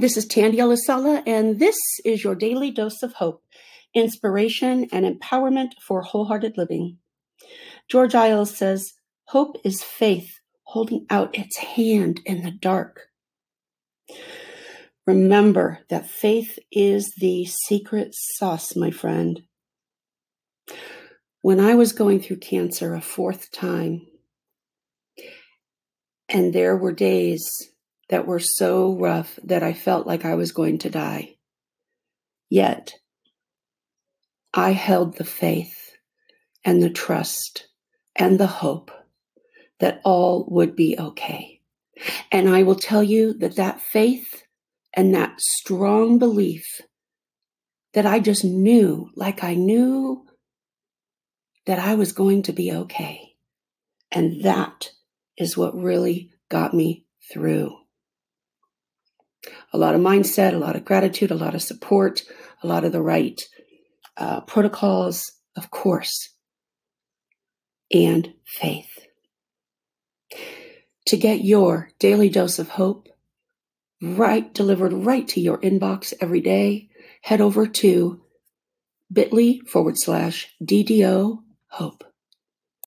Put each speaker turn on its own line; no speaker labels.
this is Tandy Elisala, and this is your daily dose of hope, inspiration, and empowerment for wholehearted living. George Iles says, Hope is faith holding out its hand in the dark. Remember that faith is the secret sauce, my friend. When I was going through cancer a fourth time, and there were days that were so rough that I felt like I was going to die. Yet, I held the faith and the trust and the hope that all would be okay. And I will tell you that that faith and that strong belief that I just knew, like I knew that I was going to be okay. And that is what really got me through a lot of mindset, a lot of gratitude, a lot of support, a lot of the right uh, protocols, of course, and faith. To get your daily dose of hope right delivered right to your inbox every day, head over to bit.ly forward slash DDO hope.